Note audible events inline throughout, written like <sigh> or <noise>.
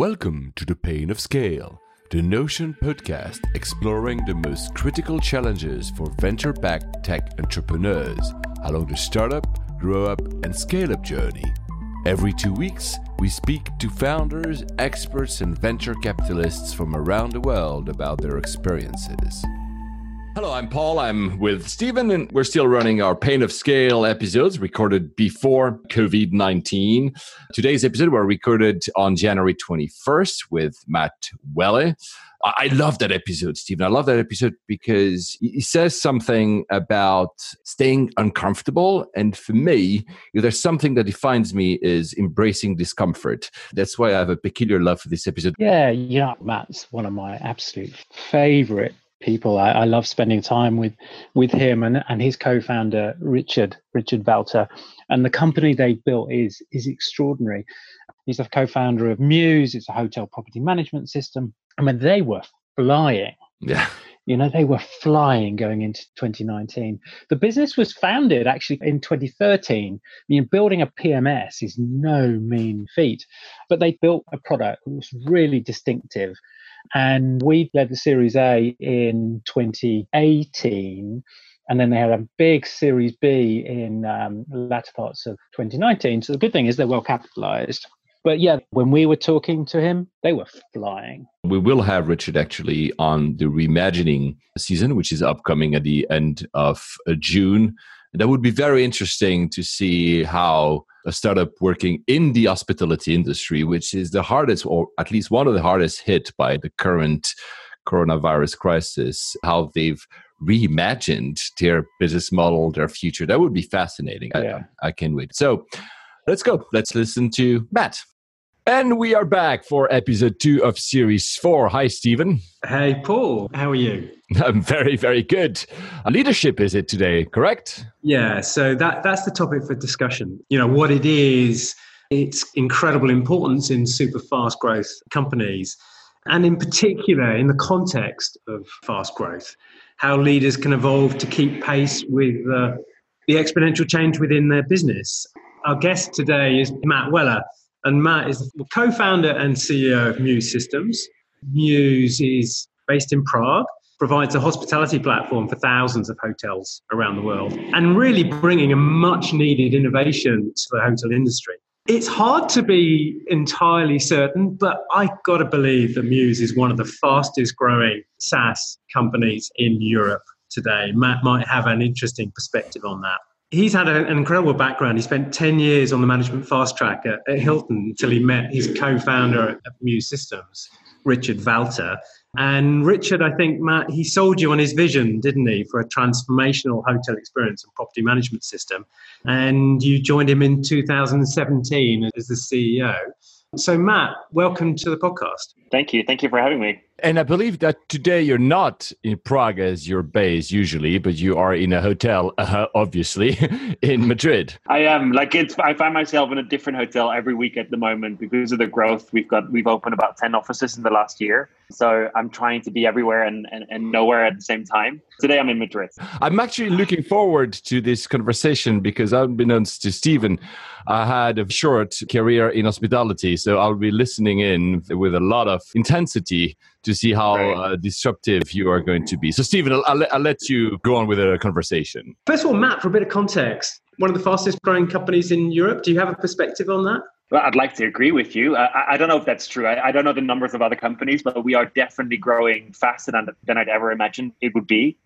Welcome to The Pain of Scale, the Notion podcast exploring the most critical challenges for venture backed tech entrepreneurs along the startup, grow up, and scale up journey. Every two weeks, we speak to founders, experts, and venture capitalists from around the world about their experiences. Hello, I'm Paul. I'm with Stephen, and we're still running our Pain of Scale episodes recorded before COVID 19. Today's episode were recorded on January 21st with Matt Welle. I love that episode, Stephen. I love that episode because he says something about staying uncomfortable. And for me, if there's something that defines me is embracing discomfort. That's why I have a peculiar love for this episode. Yeah, know, Matt's one of my absolute favorite people. I, I, love spending time with with him and, and his co-founder Richard Richard Valtr, and the company they built is is extraordinary. He's the co-founder of Mews. It's a hotel property management system. I mean, they were flying. Yeah. You know, they were flying going into 2019. The business was founded actually in 2013. I mean, building a PMS is no mean feat, but they built a product that was really distinctive and we led the Series A in 2018. And then they had a big Series B in um, latter parts of 2019. So the good thing is they're well capitalized. But yeah, when we were talking to him, they were flying. We will have Richard actually on the reimagining season, which is upcoming at the end of uh, June. That would be very interesting to see how a startup working in the hospitality industry, which is the hardest, or at least one of the hardest hit by the current coronavirus crisis, how they've reimagined their business model, their future. That would be fascinating. Yeah. I, I can wait. So let's go. Let's listen to Matt. And we are back for episode two of series four. Hi, Stephen. Hey, Paul. How are you? <laughs> I'm very, very good. Leadership is it today, correct? Yeah, so that, that's the topic for discussion. You know, what it is, its incredible importance in super fast growth companies, and in particular in the context of fast growth, how leaders can evolve to keep pace with uh, the exponential change within their business. Our guest today is Matt Welle and Matt is the co founder and CEO of Mews Systems. Mews is based in Prague, provides a hospitality platform for thousands of hotels around the world, and really bringing a much needed innovation to the hotel industry. It's hard to be entirely certain, but I got to believe that Mews is one of the fastest growing SaaS companies in Europe today. Matt might have an interesting perspective on that he's had an incredible background. He spent 10 years on the management fast track at, at Hilton until he met his co founder at Mews Systems, Richard Valtr. And Richard, I think, Matt, he sold you on his vision, didn't he, for a transformational hotel experience and property management system. And you joined him in 2017 as the CEO. So, Matt, welcome to the podcast. Thank you. Thank you for having me. And I believe that today you're not in Prague as your base usually, but you are in a hotel, <laughs> uh, obviously, <laughs> in Madrid. I am. Like it's, I find myself in a different hotel every week at the moment because of the growth. We've got, we've opened about ten offices in the last year, so I'm trying to be everywhere and, and, and nowhere at the same time. Today I'm in Madrid. I'm actually looking forward to this conversation because, unbeknownst to Stephen, I had a short career in hospitality, so I'll be listening in with a lot of intensity to see how right. uh, disruptive you are going to be. So, Stephen, I'll, I'll, I'll, let you go on with the conversation. First of all, Matt, for a bit of context, one of the fastest growing companies in Europe. Do you have a perspective on that? Well, I'd like to agree with you. I, I don't know if that's true. I, I, don't know the numbers of other companies, but we are definitely growing faster than, than I'd ever imagined it would be.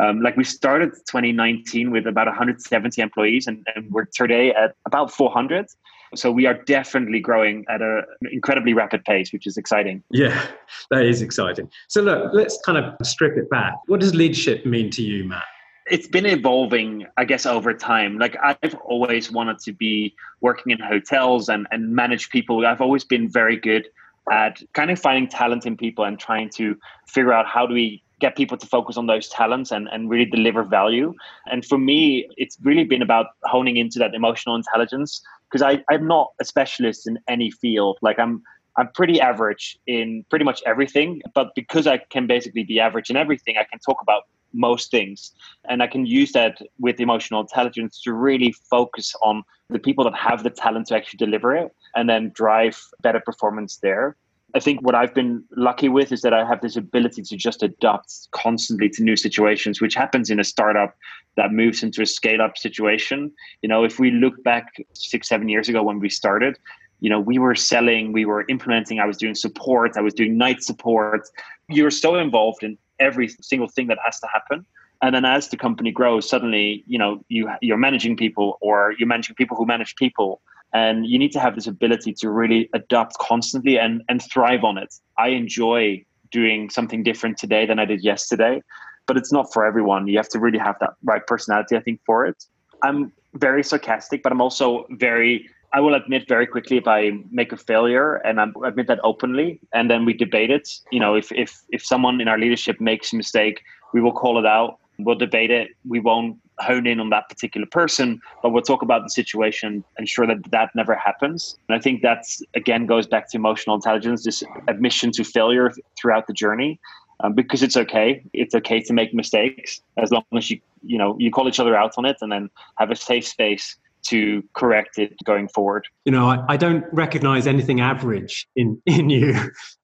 Um, like we started 2019 with about 170 employees, and, and we're today at about 400. So we are definitely growing at an incredibly rapid pace, which is exciting. Yeah, that is exciting. So look, let's kind of strip it back. What does leadership mean to you, Matt? It's been evolving, I guess, over time. Like I've always wanted to be working in hotels and, and manage people. I've always been very good at kind of finding talent in people and trying to figure out how do we get people to focus on those talents and, and really deliver value. And for me, it's really been about honing into that emotional intelligence because I'm not a specialist in any field. Like I'm I'm pretty average in pretty much everything, but because I can basically be average in everything, I can talk about most things. And I can use that with emotional intelligence to really focus on the people that have the talent to actually deliver it and then drive better performance there. I think what I've been lucky with is that I have this ability to just adapt constantly to new situations, which happens in a startup that moves into a scale up situation. You know, if we look back six, seven years ago when we started, you know, we were selling, we were implementing, I was doing support, I was doing night support. You're so involved in every single thing that has to happen. And then as the company grows, suddenly, you know, you you're managing people or you're managing people who manage people and you need to have this ability to really adapt constantly and and thrive on it. I enjoy doing something different today than i did yesterday but it's not for everyone. You have to really have that right personality i think for it. I'm very sarcastic but i'm also very i will admit very quickly if i make a failure and i admit that openly and then we debate it. You know if if if someone in our leadership makes a mistake we will call it out. We'll debate it. We won't hone in on that particular person, but we'll talk about the situation, ensure that that never happens. And I think that's again goes back to emotional intelligence, this admission to failure throughout the journey. Um, because it's okay. It's okay to make mistakes as long as you you know you call each other out on it and then have a safe space to correct it going forward? You know, I, I don't recognize anything average in, in you.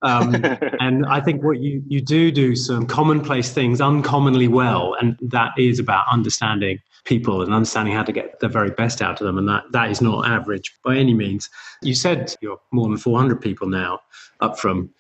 Um, <laughs> and I think what you, you do do some commonplace things uncommonly well. And that is about understanding people and understanding how to get the very best out of them. And that, that is not average by any means. You said you're more than 400 people now, up from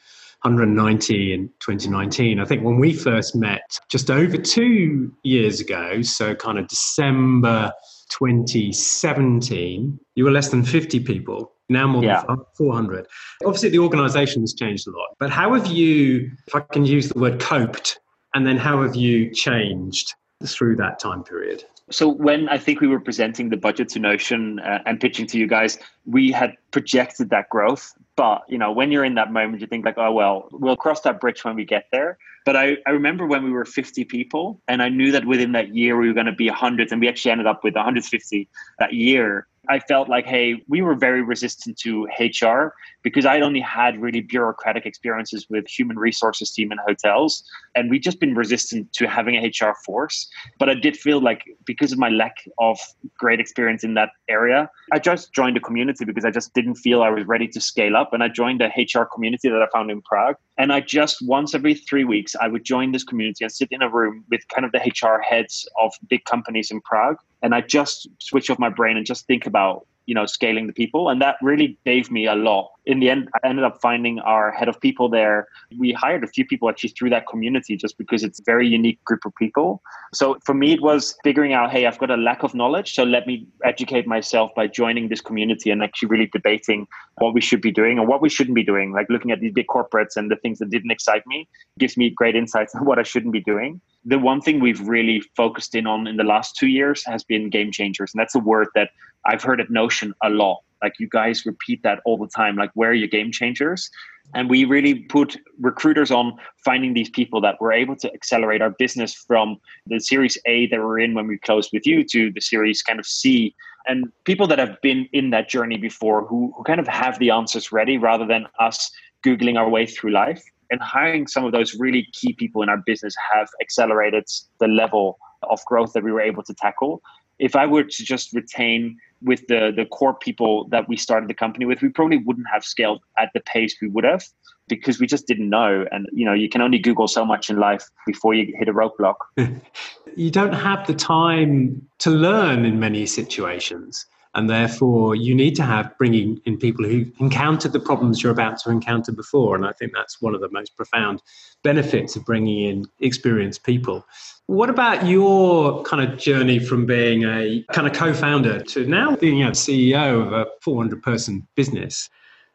190 in 2019. I think when we first met just over two years ago, so kind of December 2017, you were less than 50 people, now more yeah. than 400. Obviously, the organization has changed a lot. But how have you, if I can use the word coped, and then how have you changed through that time period? So when I think we were presenting the budget to Notion uh, and pitching to you guys, we had projected that growth. But you know, when you're in that moment, you think like, oh well, we'll cross that bridge when we get there. But I, I remember when we were 50 people, and I knew that within that year we were going to be 100, and we actually ended up with 150 that year. I felt like, hey, we were very resistant to HR because I'd only had really bureaucratic experiences with human resources team in hotels. And we'd just been resistant to having a HR force. But I did feel like because of my lack of great experience in that area, I just joined a community because I just didn't feel I was ready to scale up. And I joined a HR community that I found in Prague. And I just once every three weeks, I would join this community and sit in a room with kind of the HR heads of big companies in Prague. And I just switch off my brain and just think about you know scaling the people and that really gave me a lot in the end i ended up finding our head of people there. We hired a few people actually through that community just because it's a very unique group of people. So for me it was figuring out hey i've got a lack of knowledge so let me educate myself by joining this community and actually really debating what we should be doing and what we shouldn't be doing. Like looking at these big corporates and the things that didn't excite me gives me great insights <laughs> on what i shouldn't be doing. The one thing we've really focused in on in the last two years has been game changers and that's a word that I've heard at Notion a lot. Like you guys repeat that all the time. Like, where are your game changers? And we really put recruiters on finding these people that were able to accelerate our business from the Series A that we're in when we closed with you to the Series kind of C. And people that have been in that journey before who, who kind of have the answers ready rather than us Googling our way through life. And hiring some of those really key people in our business have accelerated the level of growth that we were able to tackle. If I were to just retain with the the core people that we started the company with, we probably wouldn't have scaled at the pace we would have because we just didn't know. And you know, you can only Google so much in life before you hit a roadblock. <laughs> you don't have the time to learn in many situations. And therefore, you need to have bringing in people who encountered the problems you're about to encounter before. And I think that's one of the most profound benefits of bringing in experienced people. What about your kind of journey from being a kind of co-founder to now being a CEO of a 400 person business?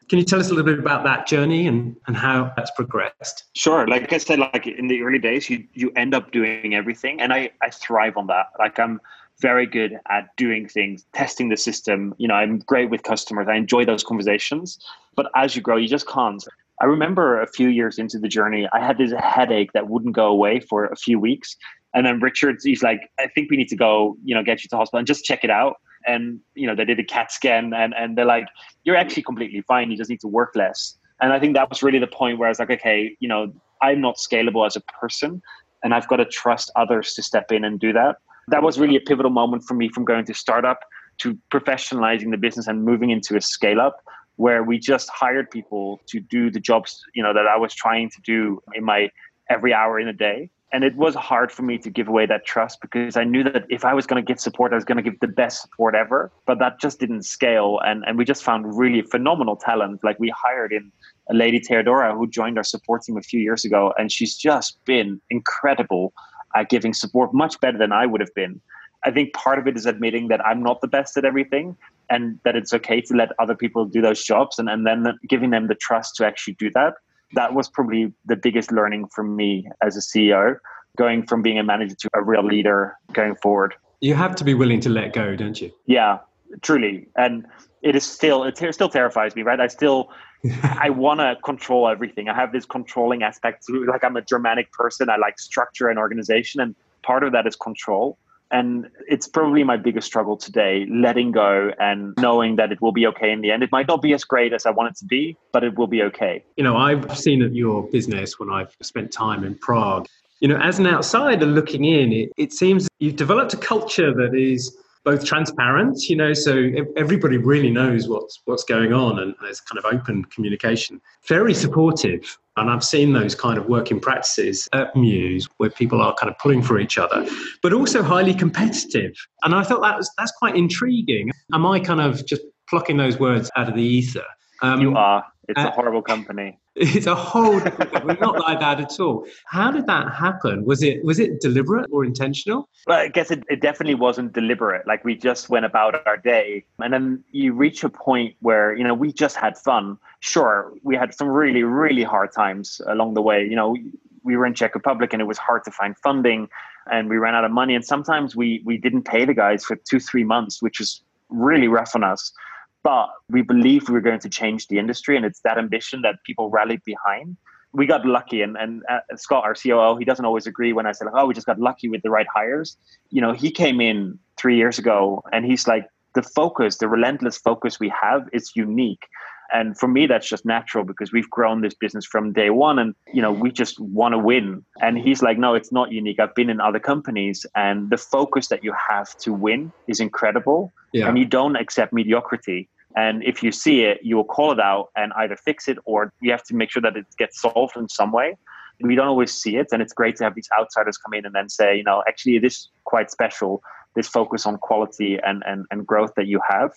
Can you tell us a little bit about that journey and, and how that's progressed? Sure. Like I said, like in the early days, you, you end up doing everything. And I, I thrive on that. Like I'm very good at doing things, testing the system. You know, I'm great with customers. I enjoy those conversations. But as you grow, you just can't. I remember a few years into the journey, I had this headache that wouldn't go away for a few weeks. And then Richard, he's like, I think we need to go, you know, get you to hospital and just check it out. And, you know, they did a CAT scan and, and they're like, you're actually completely fine. You just need to work less. And I think that was really the point where I was like, okay, you know, I'm not scalable as a person and I've got to trust others to step in and do that. That was really a pivotal moment for me from going to startup to professionalizing the business and moving into a scale up where we just hired people to do the jobs you know that I was trying to do in my every hour in a day and it was hard for me to give away that trust because I knew that if I was going to give support, I was going to give the best support ever. But that just didn't scale, and and we just found really phenomenal talent. Like we hired in a lady Theodora who joined our support team a few years ago, and she's just been incredible at giving support, much better than I would have been. I think part of it is admitting that I'm not the best at everything and that it's okay to let other people do those jobs and, and then giving them the trust to actually do that that was probably the biggest learning for me as a CEO, going from being a manager to a real leader going forward. You have to be willing to let go, don't you? Yeah, truly. And it is still, it still terrifies me, right? I still, I want to control everything. I have this controlling aspect like I'm a Germanic person. I like structure and organization. And part of that is control. And it's probably my biggest struggle today, letting go and knowing that it will be okay in the end. It might not be as great as I want it to be, but it will be okay. You know, I've seen your business when I've spent time in Prague. You know, as an outsider looking in, it, it seems you've developed a culture that is both transparent, you know, so everybody really knows what's what's going on and there's kind of open communication. Very supportive. And I've seen those kind of working practices at Mews where people are kind of pulling for each other, but also highly competitive. And I thought that was that's quite intriguing. Am I kind of just plucking those words out of the ether? Um, you are. It's uh, a horrible company. It's a whole. we're not <laughs> like that at all. How did that happen? Was it was it deliberate or intentional? Well, I guess it, it definitely wasn't deliberate. Like we just went about our day, and then you reach a point where you know we just had fun. Sure, we had some really really hard times along the way. You know, we were in Czech Republic, and it was hard to find funding, and we ran out of money. And sometimes we we didn't pay the guys for two three months, which was really rough on us but we believed we were going to change the industry and it's that ambition that people rallied behind. We got lucky and, and uh, scott our coo he doesn't always agree when i say like, oh we just got lucky with the right hires. You know he came in three years ago and he's like the focus the relentless focus we have is unique. And for me that's just natural because we've grown this business from day one and you know we just want to win. And he's like no it's not unique. I've been in other companies and the focus that you have to win is incredible yeah. and you don't accept mediocrity and if you see it, you will call it out and either fix it or you have to make sure that it gets solved in some way. We don't always see it. And it's great to have these outsiders come in and then say, you know, actually, it is quite special, this focus on quality and, and, and growth that you have.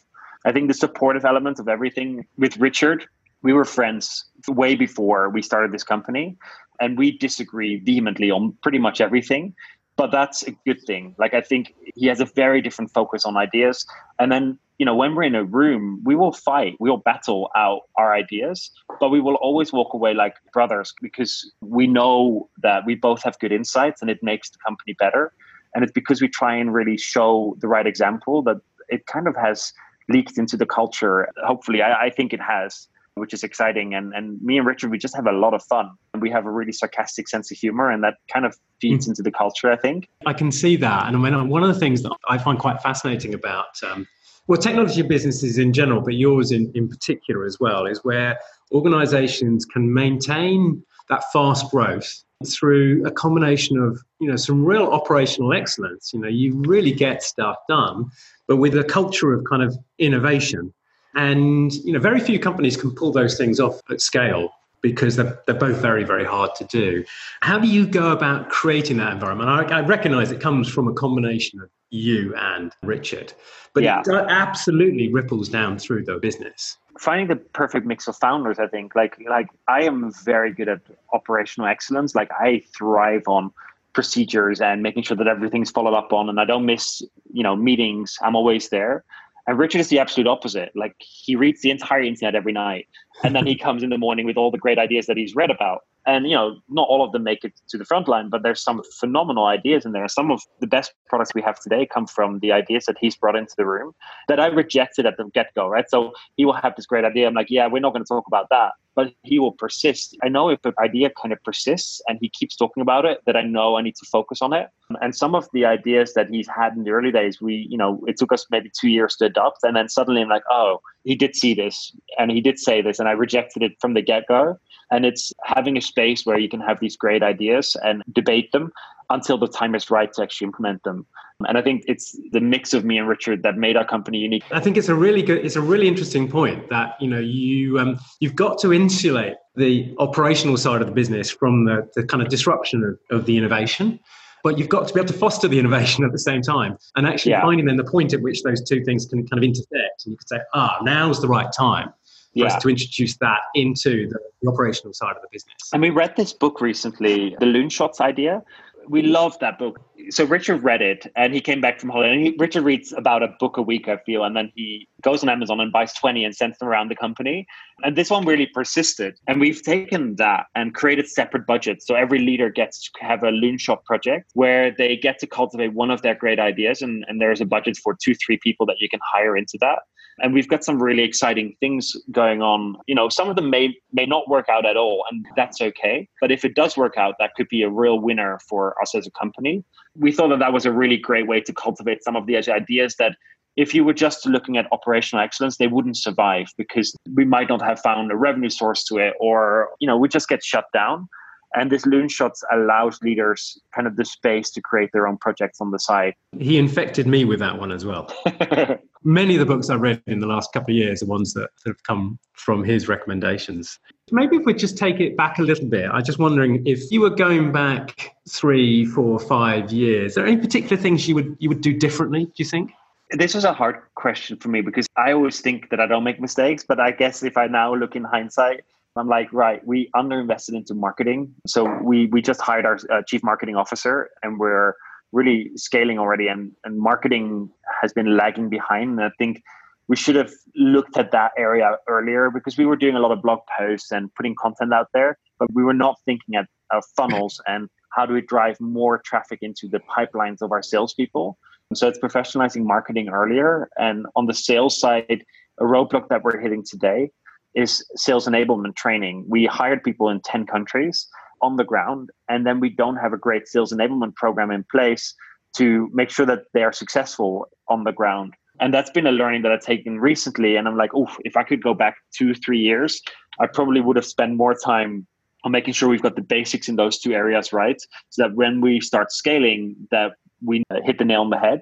I think the supportive element of everything with Richard, we were friends way before we started this company. And we disagree vehemently on pretty much everything but that's a good thing. Like I think he has a very different focus on ideas. And then, you know, when we're in a room, we will fight, we will battle out our ideas, but we will always walk away like brothers because we know that we both have good insights and it makes the company better. And it's because we try and really show the right example that it kind of has leaked into the culture. Hopefully, I, I think it has which is exciting. And and me and Richard, we just have a lot of fun. And we have a really sarcastic sense of humor, and that kind of feeds mm. into the culture, I think. I can see that. And when, one of the things that I find quite fascinating about um, well, technology businesses in general, but yours in, in particular as well, is where organizations can maintain that fast growth through a combination of you know some real operational excellence you know you really get stuff done but with a culture of kind of innovation and you know, very few companies can pull those things off at scale because they're, they're both very, very hard to do. How do you go about creating that environment? I, I recognize it comes from a combination of you and Richard, but yeah. it absolutely ripples down through the business. Finding the perfect mix of founders, I think. Like, like I am very good at operational excellence. Like, I thrive on procedures and making sure that everything's followed up on, and I don't miss, you know, meetings. I'm always there. And Richard is the absolute opposite. Like he reads the entire internet every night, and then he <laughs> comes in the morning with all the great ideas that he's read about. And you know, not all of them make it to the front line, but there's some phenomenal ideas in there. Some of the best products we have today come from the ideas that he's brought into the room that I rejected at the get go. Right, so he will have this great idea. I'm like, yeah, we're not going to talk about that but he will persist. I know if an idea kind of persists and he keeps talking about it, that I know I need to focus on it. And some of the ideas that he's had in the early days, we, you know, it took us maybe two years to adopt. And then suddenly I'm like, oh, he did see this and he did say this. And I rejected it from the get go. And it's having a space where you can have these great ideas and debate them until the time is right to actually implement them. And I think it's the mix of me and Richard that made our company unique. I think it's a really good, it's a really interesting point that you know you um, you've got to insulate the operational side of the business from the, the kind of disruption of, of the innovation but you've got to be able to foster the innovation at the same time and actually yeah. finding then the point at which those two things can kind of intersect and you can say ah now's the right time for yeah. to introduce that into the, the, operational side of the business and we read this book recently the Loonshots idea we love that book. So Richard read it and he came back from holiday. And he, Richard reads about a book a week, I feel, and then he goes on Amazon and buys 20 and sends them around the company. And this one really persisted. And we've taken that and created separate budgets. So every leader gets to have a loonshot project where they get to cultivate one of their great ideas. And, and there's a budget for two, three people that you can hire into that and we've got some really exciting things going on you know some of them may may not work out at all and that's okay but if it does work out that could be a real winner for us as a company. We thought that that was a really great way to cultivate some of the ideas that if you were just looking at operational excellence they wouldn't survive because we might not have found a revenue source to it or you know we just get shut down and this Loonshots allows leaders kind of the space to create their own projects on the side he infected me with that one as well <laughs> many of the books I've read in the last couple of years are ones that, that have come from his recommendations. Maybe if we just take it back a little bit, I'm just wondering if you were going back three, four, five years, are there any particular things you would you would do differently? Do you think? This was a hard question for me because I always think that I don't make mistakes, but I guess if I now look in hindsight, I'm like, right, we underinvested into marketing. So we we just hired our uh, chief marketing officer, and we're really scaling already and, and marketing has been lagging behind. And I think we should have looked at that area earlier because we were doing a lot of blog posts and putting content out there, but we were not thinking at uh, funnels and how do we drive more traffic into the pipelines of our salespeople. So it's professionalizing marketing earlier. And on the sales side, a roadblock that we're hitting today is sales enablement training. We hired people in 10 countries on the ground and then we don't have a great sales enablement program in place to make sure that they are successful on the ground. And that's been a learning that i've taken recently and i'm like oh if i could go back two three years i probably would have spent more time on making sure we've got the basics in those two areas right so that when we start scaling that we hit the nail on the head.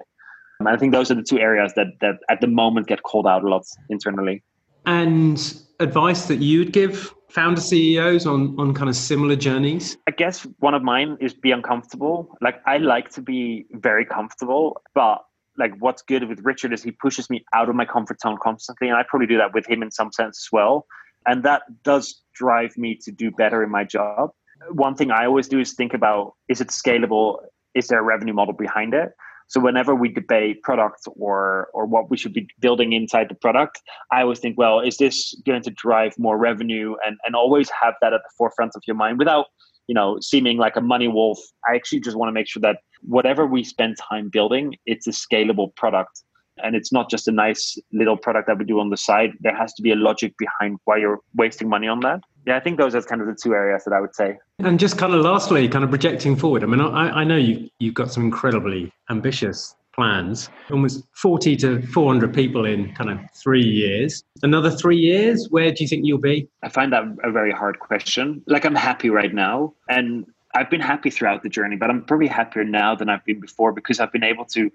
And i think those are the two areas that that at the moment get called out a lot internally and advice that you'd give founder CEOs on on kind of similar journeys? I guess one of mine is be uncomfortable. Like I like to be very comfortable, but like what's good with Richard is he pushes me out of my comfort zone constantly, and I probably do that with him in some sense as well. And that does drive me to do better in my job. One thing I always do is think about is it scalable? Is there a revenue model behind it? So whenever we debate products or or what we should be building inside the product, I always think, well, is this going to drive more revenue? And and always have that at the forefront of your mind without you know seeming like a money wolf. I actually just want to make sure that whatever we spend time building, it's a scalable product. And it's not just a nice little product that we do on the side. There has to be a logic behind why you're wasting money on that yeah, I think those are kind of the two areas that I would say. And just kind of lastly, kind of projecting forward. I mean, I, I know you you've got some incredibly ambitious plans. Almost 40 to 400 people in kind of three years. Another three years, where do you think you'll be? I find that a very hard question. Like, I'm happy right now. And I've been happy throughout the journey, but I'm probably happier now than I've been before because I've been able to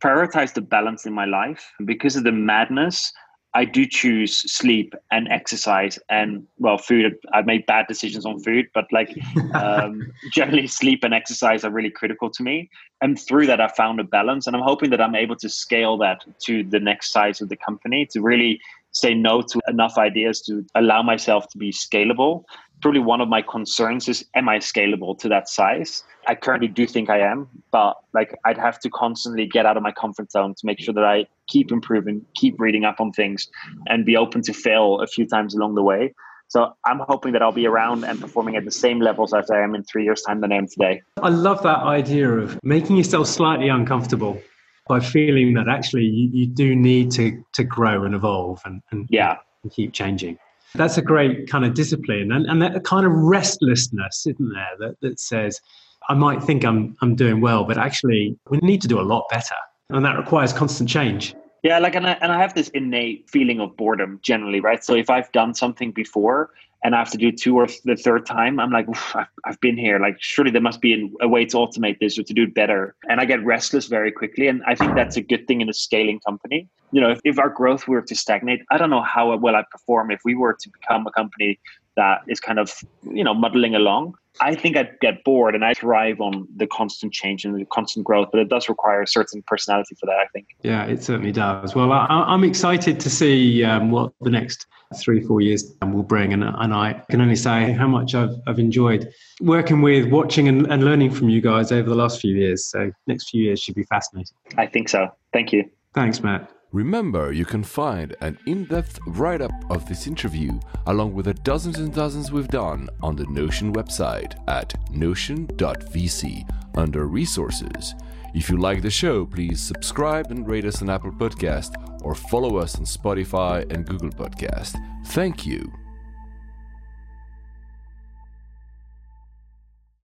prioritize the balance in my life. Because of the madness, I do choose sleep and exercise and well, food. I've made bad decisions on food, but like <laughs> um, generally, sleep and exercise are really critical to me. And through that, I found a balance, and I'm hoping that I'm able to scale that to the next size of the company to really say no to enough ideas to allow myself to be scalable. Probably one of my concerns is, am I scalable to that size? I currently do think I am, but like I'd have to constantly get out of my comfort zone to make sure that I keep improving, keep reading up on things, and be open to fail a few times along the way. So I'm hoping that I'll be around and performing at the same levels as I am in three years' time than I am today. I love that idea of making yourself slightly uncomfortable by feeling that actually you, you do need to to grow and evolve and, and yeah and keep changing. That's a great kind of discipline and, and that kind of restlessness, isn't there, that, that says, I might think I'm I'm doing well, but actually we need to do a lot better. And that requires constant change. Yeah, like and I and I have this innate feeling of boredom generally, right? So if I've done something before and I have to do two or the third time, I'm like, I've, I've been here. Like, surely there must be a way to automate this or to do it better. And I get restless very quickly. And I think that's a good thing in a scaling company. You know, if, if our growth were to stagnate, I don't know how well I'd perform if we were to become a company that is kind of, you know, muddling along. I think I'd get bored and I thrive on the constant change and the constant growth, but it does require a certain personality for that, I think. Yeah, it certainly does. Well, I, am excited to see um, what the next three, four years will bring. And, and I can only say how much I've, I've enjoyed working with, watching, and, and learning from you guys over the last few years. So, next few years should be fascinating. I think so. Thank you. Thanks, Matt. Remember, you can find an in depth write up of this interview, along with the dozens and dozens we've done, on the Notion website at notion.vc under Resources. If you like the show, please subscribe and rate us on Apple Podcast or follow us on Spotify and Google Podcast. Thank you.